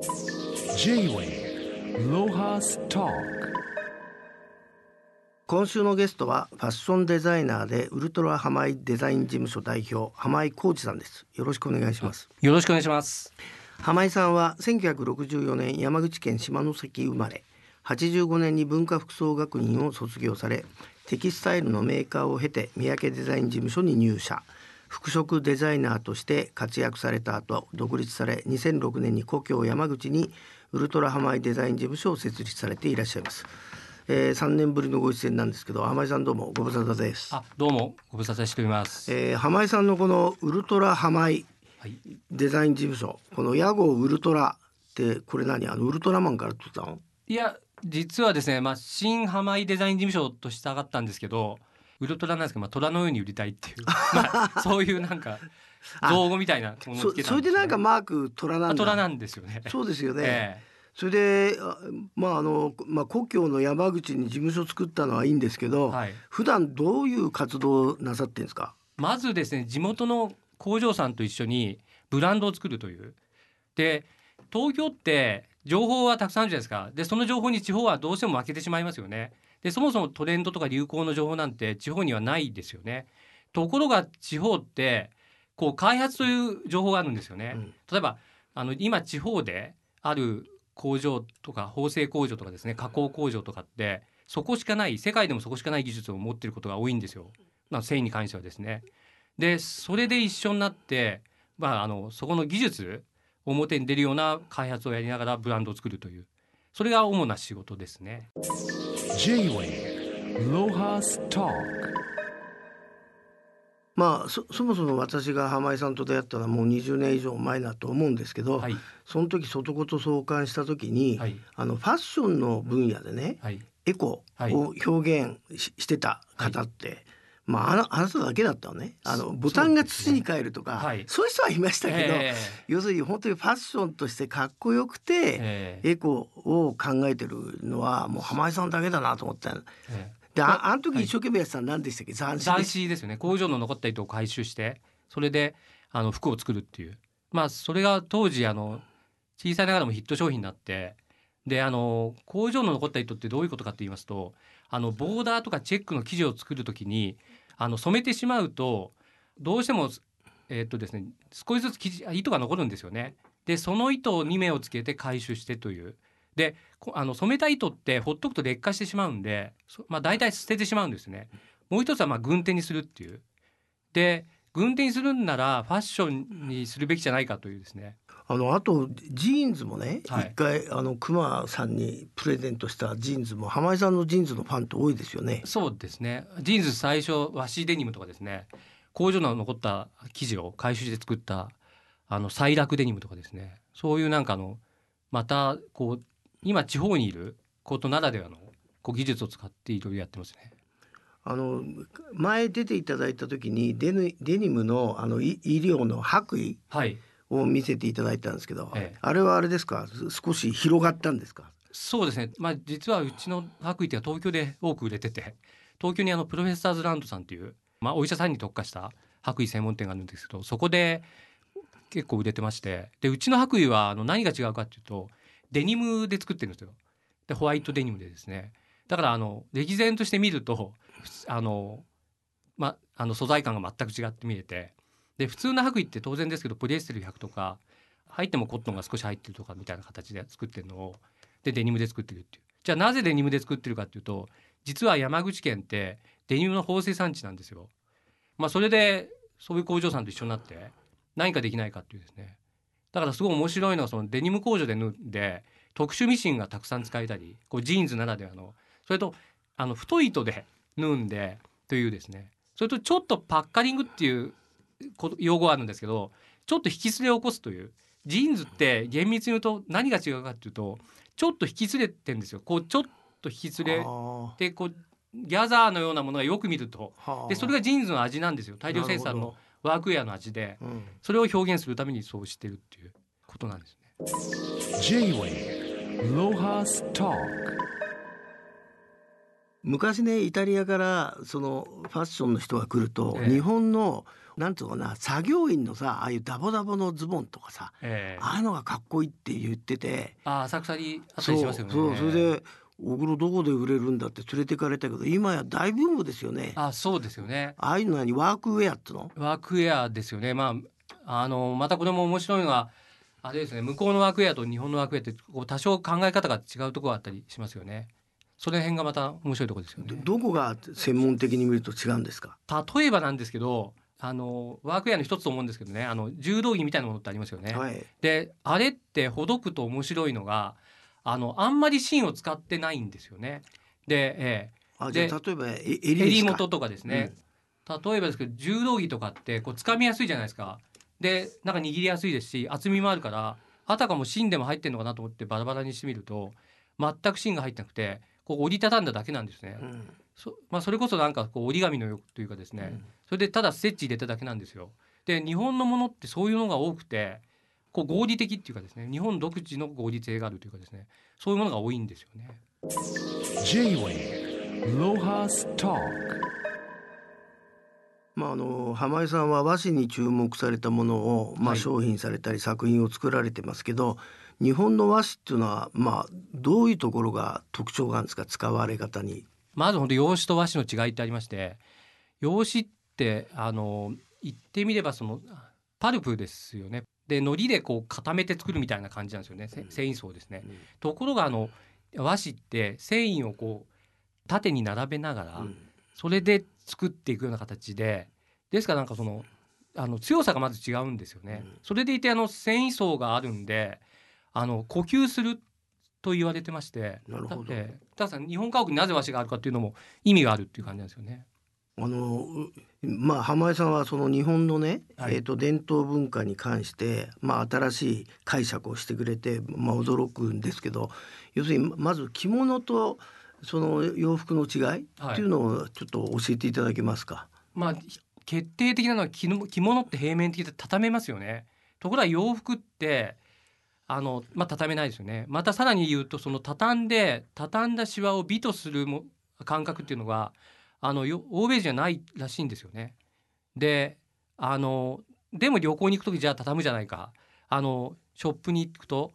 J-Way ロハスト今週のゲストはファッションデザイナーでウルトラハマイデザイン事務所代表浜井浩二さんです。よろしくお願いします。よろしくお願いします。浜井さんは1964年山口県下関生まれ85年に文化服装学院を卒業されテキスタイルのメーカーを経て三宅デザイン事務所に入社服飾デザイナーとして活躍された後独立され2006年に故郷山口にウルトラハマイデザイン事務所を設立されていらっしゃいます、えー、3年ぶりのご出演なんですけど浜井さんどうもご無沙汰です。あどうもご無沙汰しております、えー、浜井さんのこのウルトラハマイはい、デザイン事務所この屋号ウルトラってこれ何？あのウルトラマンから取ったの？いや実はですね、まあ、新浜井デザイン事務所としたかったんですけどウルトラなんですけど、まあ、虎のように売りたいっていう、まあ、そういうなんか造語みたいなものをそつけたそれでなんかまマーク虎なんだ、虎なんですよね。そうですよね、えそれであまああの、まあ、故郷の山口に事務所作ったのはいいんですけど、えはい、普段どういう活動をなさってんですか？まずですね地元の工場さんと一緒にブランドを作るという。で東京って情報はたくさんあるじゃないですか。でその情報に地方はどうしても負けてしまいますよね。でそもそもトレンドとか流行の情報なんて地方にはないですよね。ところが地方ってこう開発という情報があるんですよね。うん例えばあの今地方である工場とか縫製工場とかですね加工工場とかってそこしかない世界でもそこしかない技術を持っていることが多いんですよ。まあ、繊維に関してはですね。でそれで一緒になって、まあ、あのそこの技術表に出るような開発をやりながらブランドを作るというそれが主な仕事ですね。J-Way ロハストまあそそもそも私が浜井さんと出会ったのはもう20年以上前だと思うんですけど、はい。その時外子と相関した時に、はい。あのファッションの分野でねはい。エコを表現し,、してた方って、まああなあなただけだったのね。あのそボタンが土に変えるとかそう,、はい。いう人はいましたけど、え要するに本当にファッションとしてかっこよくえて、ええ。エコを考えてるのはもう浜井さんだけだなと思ったの。ええ。でああの時はい。一生懸命やってたの何でしたっけ？斬新斬で新ですよね。工場の残った糸を回収してそれであの服を作るっていう。まあそれが当時あの小さいながらもヒット商品になってであの工場の残った糸ってどういうことかって言いますとあのボーダーとかチェックの生地を作るときにあの染めてしまうとどうしてもえーっとですね少しずつ生地糸が残るんですよね。でその糸に目をつけて回収してというであの染めた糸ってほっとくと劣化してしまうんで、まあ、大体捨ててしまうんですね。もう一つはまあ軍手にするっていう。で軍手にするんならファッションにするべきじゃないかというですね。あのあとジーンズもね、一はい。回あの熊さんにプレゼントしたジーンズも浜井さんのジーンズのファンって多いですよね。そうですね。ジーンズ最初和紙デニムとかですね。工場の残った生地を回収して作ったあのサイラクデニムとかですね。そういうなんかあのまたこう今地方にいることならではのこう技術を使っていろいろやってますね。あの前出ていただいた時にデニデニムのあのい医療の白衣はいを見せていただいたんですけど、ええ。あれはあれですか？す少し広がったんですか？そうですね、まあ、実はうちの白衣っは東京で多く売れてて東京にあのプロフェッサーズランドさんっていう、まあ、お医者さんに特化した白衣専門店があるんですけどそこで結構売れてましてでうちの白衣はあの何が違うかっていうとデニムで作ってるんですよ。でホワイトデニムでですね。だからあの歴然として見るとあの、ま、あの素材感が全く違って見えてで普通の白衣って当然ですけどポリエステル100とか入ってもコットンが少し入ってるとかみたいな形で作ってるのをでデニムで作ってるっていう。じゃあなぜデニムで作ってるかっていうと実は山口県ってデニムの縫製産地なんですよ。まあそれでそういう工場さんと一緒になって何かできないかっていうですね。だからすごい面白いのはそのデニム工場で縫って特殊ミシンがたくさん使えたりこうジーンズならではのそれとあの太い糸で縫うんでというですね。それとちょっとパッカリングっていう用語があるんですけどちょっと引きつれを起こすというジーンズって厳密に言うと何が違うかっていうとちょっと引きつれてんですよ。こうちょっと引きつれはてこうギャザーのようなものがよく見ると。でそれがジーンズの味なんですよ。大量生産のワークウェアの味でうん。それを表現するためにそうしてるっていうことなんですね。昔ねイタリアからそのファッションの人が来ると、ええ。日本のなんつうのかな作業員のさああいうダボダボのズボンとかさええ。ああいうのがかっこいいって言ってて。あ浅草にあったりしますよね。そうそれで「お風呂どこで売れるんだ」って連れてかれたけど今や大ブームですよね。ああそうですよね。あいうの何ワークウェアっつうの？ワークウェアですよね。まああのまたこれも面白いのはあれですね向こうのワークウェアと日本のワークウェアってこう多少考え方が違うところがあったりしますよね。その辺がまた面白いところですよね。どどこが専門的に見ると違うんですか？例えばなんですけどあのワークウェアの一つと思うんですけどねあの柔道着みたいなものってありますよね、はい。であれってほどくと面白いのがあのあんまり芯を使ってないんですよね。で、えあじゃあ例えばえ襟元とかですね、例えばですけど柔道着とかってこう掴みやすいじゃないですか。でなんか握りやすいですし厚みもあるからあたかも芯でも入ってるのかなと思ってバラバラにしてみると全く芯が入ってなくてこう折りたたんだだけなんですね、うん。そまあ、それこそなんかこう折り紙のよというかですね、うんそれでただステッチ入れただけなんですよ。で日本のものってそういうのが多くてこう合理的っていうかですね日本独自の合理性があるというかですねそういうものが多いんですよね。J-Way Lohas Talk まああの浜井さんは和紙に注目されたものを、まあ、はい商品されたり作品を作られてますけど、日本の和紙っていうのはまあどういうところが特徴があるんですか？使われ方に。まず本当用紙と和紙の違いってありまして用紙ってあの言ってみればそのパルプですよね。で糊でこう固めて作るみたいな感じなんですよねせ繊維層ですね。ところがあの和紙って繊維をこう縦に並べながら、うんそれで作っていくような形でですからなんかそのあの強さがまず違うんですよね。うんそれでいてあの繊維層があるんであの呼吸すると言われてましてなるほどだってたださん日本家屋になぜ和紙があるかっていうのも意味があるっていう感じなんですよね。あのうまあ浜井さんはその日本のね、はいえー、と伝統文化に関して、まあ、新しい解釈をしてくれて、まあ、驚くんですけど要するにまず着物とその洋服の違いはいっていうのをちょっと教えていただけますか？まあ決定的なのは着物って平面的で畳めますよね。ところが洋服ってあのまあ畳めないですよね。またさらに言うとその畳んで畳んだシワを美とするも感覚っていうのがあのよ欧米じゃないらしいんですよね。であのでも旅行に行く時じゃあ畳むじゃないか。あのショップに行くと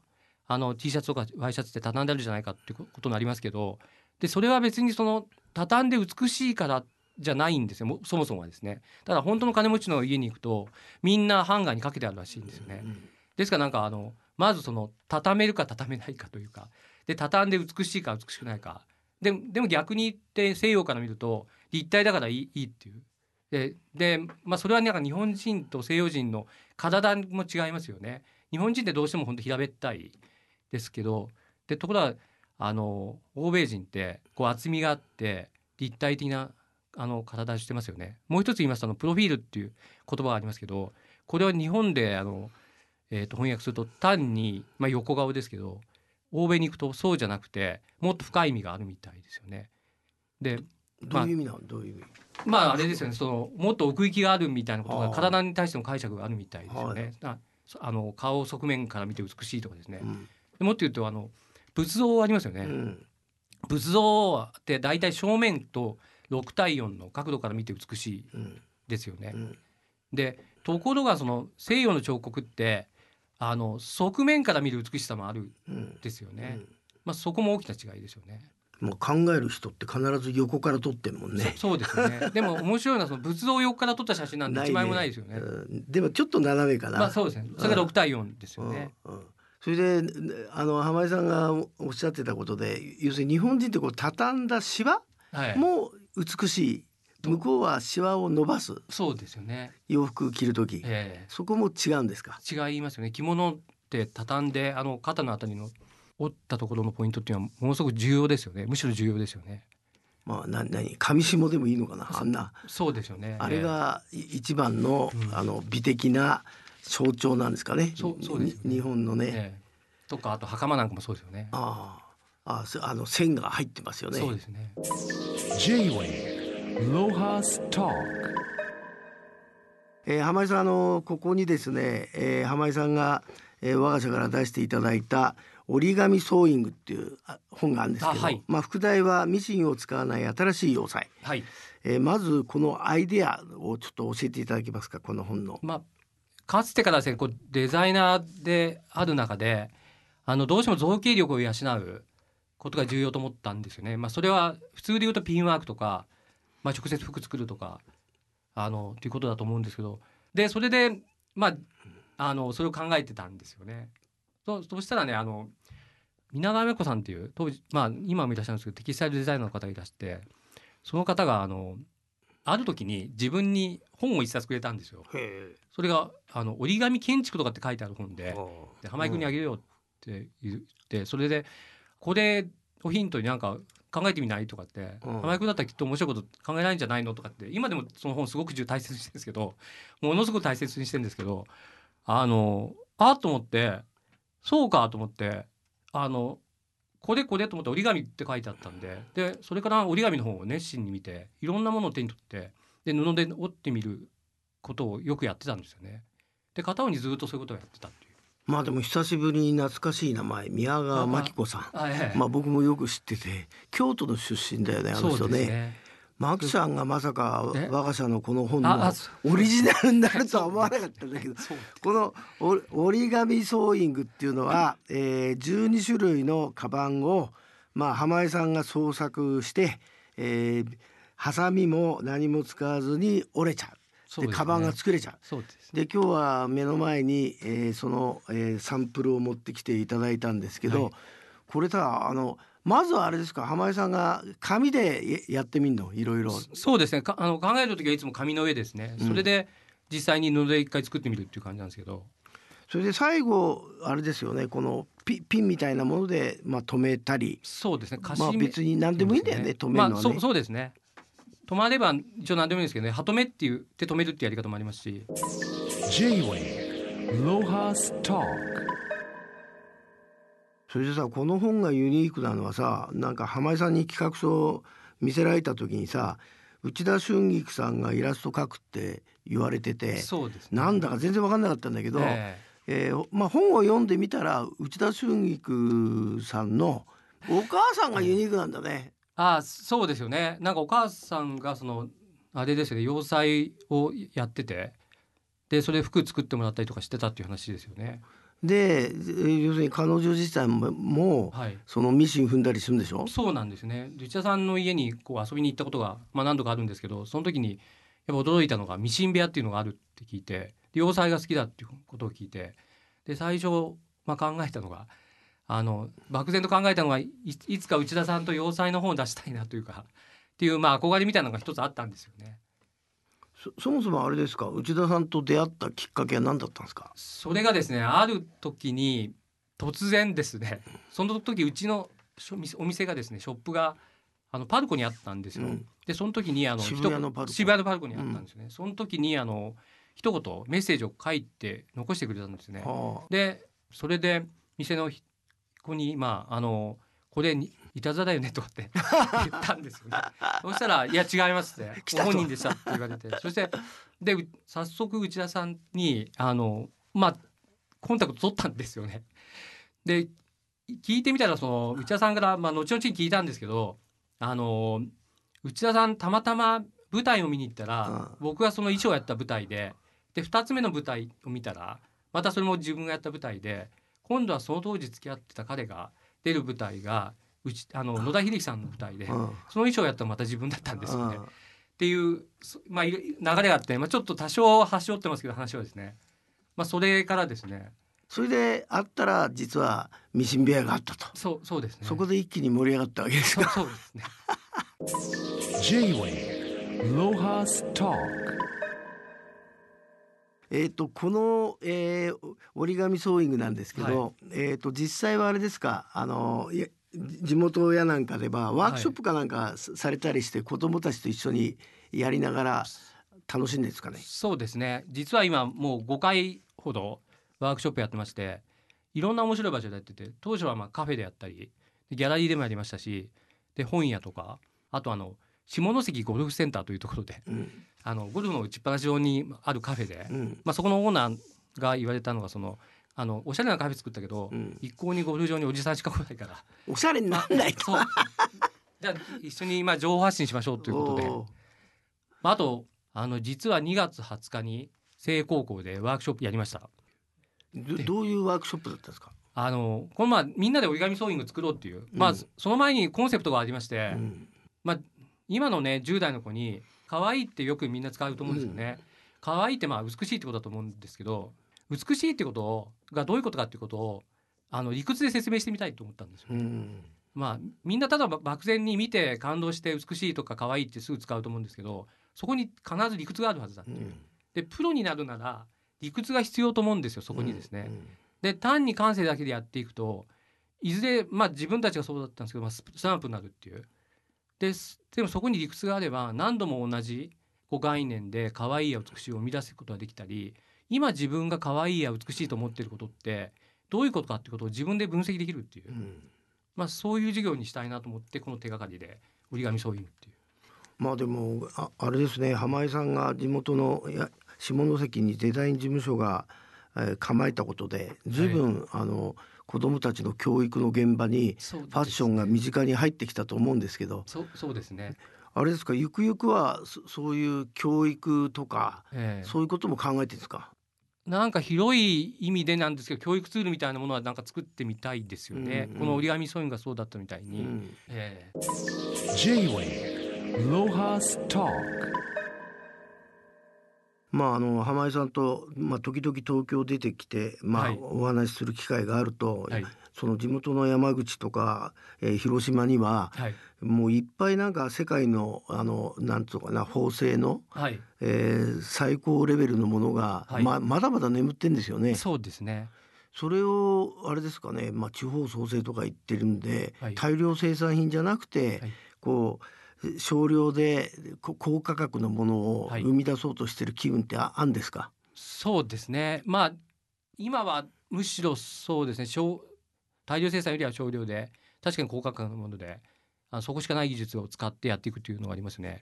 あの T シャツとかワイシャツって畳んであるじゃないかっていうことになりますけどでそれは別にその畳んで美しいからじゃないんですよ。もそもそもはですね。ただ本当の金持ちの家に行くとみんなハンガーにかけてあるらしいんですよね。ですからなんかあのまずその畳めるか畳めないかというか。で畳んで美しいか美しくないかででも逆に言って西洋から見ると立体だからいいいいっていう。でで、まあ、それはなんか日本人と西洋人の体も違いますよね。日本人ってどうしても本当平べったいですけどでところがあの欧米人ってこう厚みがあって立体的なあの体してますよね。もう一つ言いますとあのプロフィールっていう言葉がありますけどこれは日本であのえー、と翻訳すると単に、まあ、横顔ですけど欧米に行くとそうじゃなくてもっと深い意味があるみたいですよね。でどういう意味なの、どういう意味？まああれですよねそのもっと奥行きがあるみたいなことが体に対しての解釈があるみたいですよはね。あそあの顔側面から見て美しいとかですね。うんでもっと言うとあの仏像ありますよね。うん仏像って大体正面と6対4の角度から見て美しいうんですよね。うんでところがその西洋の彫刻ってあの側面から見る美しさもあるんうんですよね。まあそこも大きな違いですよね。もう考える人って必ず横から撮ってるもんね。そそうですよね。でも面白いのはその仏像横から撮った写真なんてない一枚もないですよね。うんでもちょっと斜めかな。まあそうですね。それが6対4ですよね。うんうんそれであの浜井さんがおっしゃってたことで要するに日本人ってこう畳んだシワはい。も美しい向こうはシワを伸ばす。そうですよね。洋服着る時。えそこも違うんですか？え違いますよね。着物って畳んであの肩のあたりの折ったところのポイントっていうのはものすごく重要ですよね。むしろ重要ですよね。まあな何？上下でもいいのかなあんな。そうですよね。あれがい一番のうん。あの美的な象徴なんですかね。そうそうですよね。に日本のね、ええ。ええとかあと袴なんかもそうですよね。あああの線が入ってますよね。そうですね。Talk えー、浜井さんあのここにですね、えー、浜井さんが、えー我が社から出していただいた折り紙ソーイングっていうあ本があるんですけど、あはいまあ副題はミシンを使わない新しい要塞。はいえーまずこのアイデアをちょっと教えていただけますかこの本の。まあ、かつてからですねこうデザイナーである中であのどうしても造形力を養うことが重要と思ったんですよね。まあ、それは普通で言うとピンワークとか、まあ、直接服作るとかあのということだと思うんですけどでそれで、まあ、あのそれを考えてたんですよね。そそしたらねあの皆川芽子さんっていう当時、まあ、今もいらっしゃるんですけどテキスタイルデザイナーの方がいらしてその方があのある時に自分に本を一冊くれたんですよ。へそれがあの折り紙建築とかって書いてある本でえで浜井君にあげるよって言ってそれでこれをヒントになんか考えてみない？とかって。うん。浜井君だったらきっと面白いこと考えないんじゃないの？とかって。今でもその本すごく大切にしてるんですけど。ものすごく大切にしてるんですけど。あのあっと思って。そうかと思って。あのこれこれと思って折り紙って書いてあったんで。でそれから折り紙の方を熱心に見ていろんなものを手に取ってで布で折ってみることをよくやってたんですよね。で片方にずっとそういうことをやってたって。まあでも久しぶりに懐かしい名前宮川真紀子さん。まあ僕もよく知ってて京都の出身だよねあの人ね。ね。マキさんがまさかえ我が社のこの本のオリジナルになるとは思わなかったんだけど このお折り紙ソーイングっていうのは、えー、12種類のカバンを、まあ、浜江さんが創作して、えー、ハサミも何も使わずに折れちゃうですねでカバンが作れちゃう。そうですね。で今日は目の前に、えーその、えーサンプルを持ってきていただいたんですけど、はいこれさあのまずはあれですか浜江さんが紙でややってみんの？いろいろ。そうですね。かあの考える時はいつも紙の上ですね。それで実際に布で一回作ってみるっていう感じなんですけど。それで最後あれですよねこのピピンみたいなもので、まあ、止めたりそうですね。まあ別に何でもいいんだよね止めるのはねまあそうそうですね。止まれば一応何でもいいんですけどね。は止めっていうで止めるっていうやり方もありますし。J-Way Lohas Talk それでさこの本がユニークなのはさなんか浜井さんに企画書を見せられた時にさ内田春菊さんがイラスト描くって言われててそうですね。なんだか全然分かんなかったんだけど、ええーまあ、本を読んでみたら内田春菊さんのお母さんがユニークなんだね。あそうですよね。なんかお母さんがそのあれですよね。洋裁をやってて。でそれ服作ってもらったりとかしてたっていう話ですよね。でえー要するに彼女自体ももはい。そのミシン踏んだりするんでしょ？そうなんですね。内田さんの家にこう遊びに行ったことが、まあ、何度かあるんですけどその時にやっぱ驚いたのがミシン部屋っていうのがあるって聞いてで洋裁が好きだっていうことを聞いてで最初、まあ、考えたのがあの漠然と考えたのがいいつか内田さんと洋裁の本を出したいなというかっていう、まあ、憧れみたいなのが一つあったんですよね。そそもそもあれですか？内田さんと出会ったきっかけは何だったんですか？それがですねある時に突然ですねその時うちのお店がですねショップがあのパルコにあったんですよ。うんでその時にあの渋谷のパルコ一渋谷のパルコにあったんですよね。その時にあの一言メッセージを書いて残してくれたんですね。はあでそれで店の子にまああのこれにいたずらだよねとかって 言ったんですよね。そしたら「いや違います」って本人でしたって言われてそしてでう早速内田さんにあのまあコンタクト取ったんですよね。で聞いてみたらその内田さんから、まあ、後々に聞いたんですけどあの内田さんたまたま舞台を見に行ったら、うん僕がその衣装をやった舞台でで2つ目の舞台を見たらまたそれも自分がやった舞台で今度はその当時付き合ってた彼が出る舞台がうちあの野田秀樹さんの舞台で、うん。その衣装をやったのまた自分だったんですよね。うん。っていう、そまあ、流れがあって、まあ、ちょっと多少端折ってますけど話はですね、まあ、それからですね。それで会ったら実はミシン部屋があったと、そうそうですね。そこで一気に盛り上がったわけですそうかそうですね。J-Way Lohas Talk えっ、とこの、えー折り紙ソーイングなんですけど、えっ、と実際はあれですか？あの地元やなんかではワークショップかなんかさされたりして子どもたちと一緒にやりながら楽しんでですかね？そうですね。実は今もう5回ほどワークショップやってましていろんな面白い場所でやってて当初はまあカフェでやったりでギャラリーでもやりましたしで本屋とかあとあの下関ゴルフセンターというところでうんあのゴルフの打ちっぱなし場にあるカフェで、うん。まあ、そこのオーナーが言われたのがそのあのおしゃれなカフェ作ったけど、うん。一向にゴルフ場におじさんしか来ないから。おしゃれになんないとじゃあ一緒にまあ情報発信しましょうということで。まあ、あとあの実は2月20日に聖高校でワークショップやりました。どどういうワークショップだったんですか、あのこのまあみんなで折り紙ソーイング作ろうっていう、まあうん。その前にコンセプトがありまして、うん。まあ今のね10代の子に可愛いってよくみんな使うと思うんですよね、可愛いってまあ美しいってことだと思うんですけど美しいってことがどういうことかっていうことをあの理屈で説明してみたいと思ったんですよ、うん。まあみんなただ漠然に見て感動して美しいとか可愛いってすぐ使うと思うんですけどそこに必ず理屈があるはずだっていう、うん。でプロになるなら理屈が必要と思うんですよそこにですね。うんで単に感性だけでやっていくといずれまあ自分たちがそうだったんですけど、まあ、ススランプになるっていう。です。でもそこに理屈があれば何度も同じこう概念で可愛いや美しいを生み出すことができたり今自分が可愛いや美しいと思っていることってどういうことかっていうことを自分で分析できるっていう、うん。まあ、そういう授業にしたいなと思ってこの手がかりで折り紙ソーイングっていう。まあでもああれですね。浜井さんが地元のいや下関にデザイン事務所が、えー構えたことで随分、あの子どもたちの教育の現場にファッションが身近に入ってきたと思うんですけど。そうそうですね、あれですかゆくゆくはそそういう教育とかええ。そういうことも考えてるんですか、なんか広い意味でなんですけど教育ツールみたいなものはなんか作ってみたいですよね、うんうん。この折り紙ソーイングがそうだったみたいに、うん。ええ。J-Way Lohas Talk まああの浜井さんと、まあ、時々東京出てきて、まあはい。お話しする機会があると、はい。その地元の山口とか、えー広島にははい。もういっぱいなんか世界のあのなんつうのかな縫製の、はい、えー最高レベルのものが、はい。ままだまだ眠ってんですよね。そうですね。それをあれですかね、まあ、地方創生とか言ってるんで、はい。大量生産品じゃなくて、はい。こう少量でこ高価格のものをはい。生み出そうとしてる機運ってああんですか、そうですね。まあ今はむしろそうですね。少大量生産よりは少量で確かに高価格のものであそこしかない技術を使ってやっていくというのがありますね。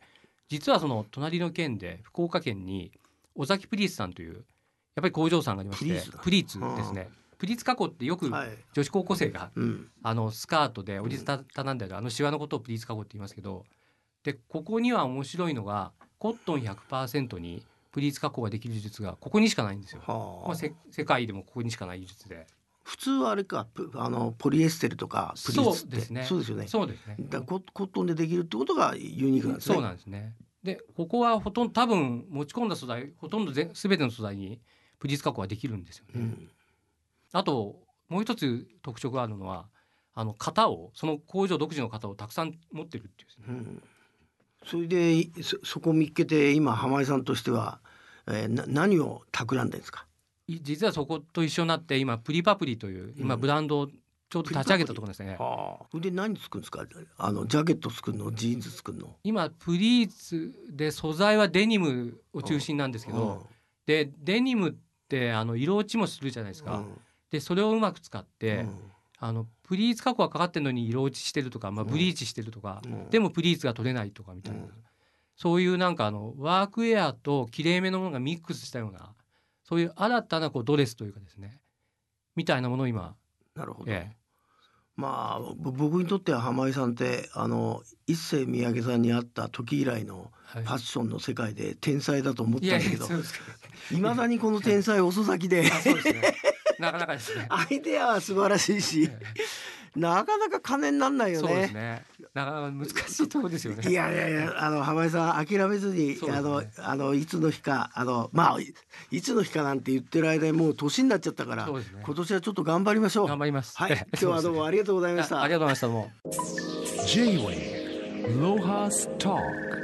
実はその隣の県で福岡県に尾崎プリーツさんというやっぱり工場さんがありましてプリーツ？ですね。プリーツ加工ってよくはい。女子高校生がうん。あのスカートで折りたたんであるあのシワのことをプリーツ加工って言いますけどでここには面白いのがコットン100%にプリーツ加工ができる技術がここにしかないんですよ。はあ。まあ、せ世界でもここにしかない技術で。普通はあれかプあのポリエステルとかプリーツって。そうですね。そうですよね。そうですね。だココットンでできるってことがユニークなんですね。そうなんですね。でここはほとんど多分持ち込んだ素材ほとんどぜ全ての素材にプリーツ加工ができるんですよね。うん。あともう一つ特徴があるのはあの型をその工場独自の型をたくさん持ってるっていうですね。うんそれでいそそこを見っけて今浜井さんとしては、えーな何を企んでるんですか？い実はそこと一緒になって今プリパプリという今うん。ブランドをちょうど立ち上げたところですね。はあ、それで何作るんですか？あのジャケット作るの？ジーンズ作るの？今プリーツで素材はデニムを中心なんですけど、でデニムってあの色落ちもするじゃないですか。でそれをうまく使って、あのプリーツ加工がかかってるのに色落ちしてるとか、まあ、うん。ブリーチしてるとか、うん。でもプリーツが取れないとかみたいな、うん。そういうなんかあのワークウェアときれいめのものがミックスしたようなそういう新たなこうドレスというかですねみたいなものを今、なるほど、ええ。まあぼ僕にとっては浜井さんってあの一世三宅さんに会った時以来のはい。ファッションの世界で天才だと思ったんだけどやそうですけいまだにこの天才遅咲きでなかなかですね。アイデアは素晴らしいしえなかなか金になんないよえそうでねすね。なかなか難しいところですよね。いやいやいやあの浜井さん諦めずに、ねあのあのいつの日かあのまあいいつの日かなんて言ってる間にもう年になっちゃったから、ね今年はちょっと頑張りましょう頑張ります。はいええ 今日はどうもありがとうございましたあありがとうございました。どうも。J-Way Lohas Talk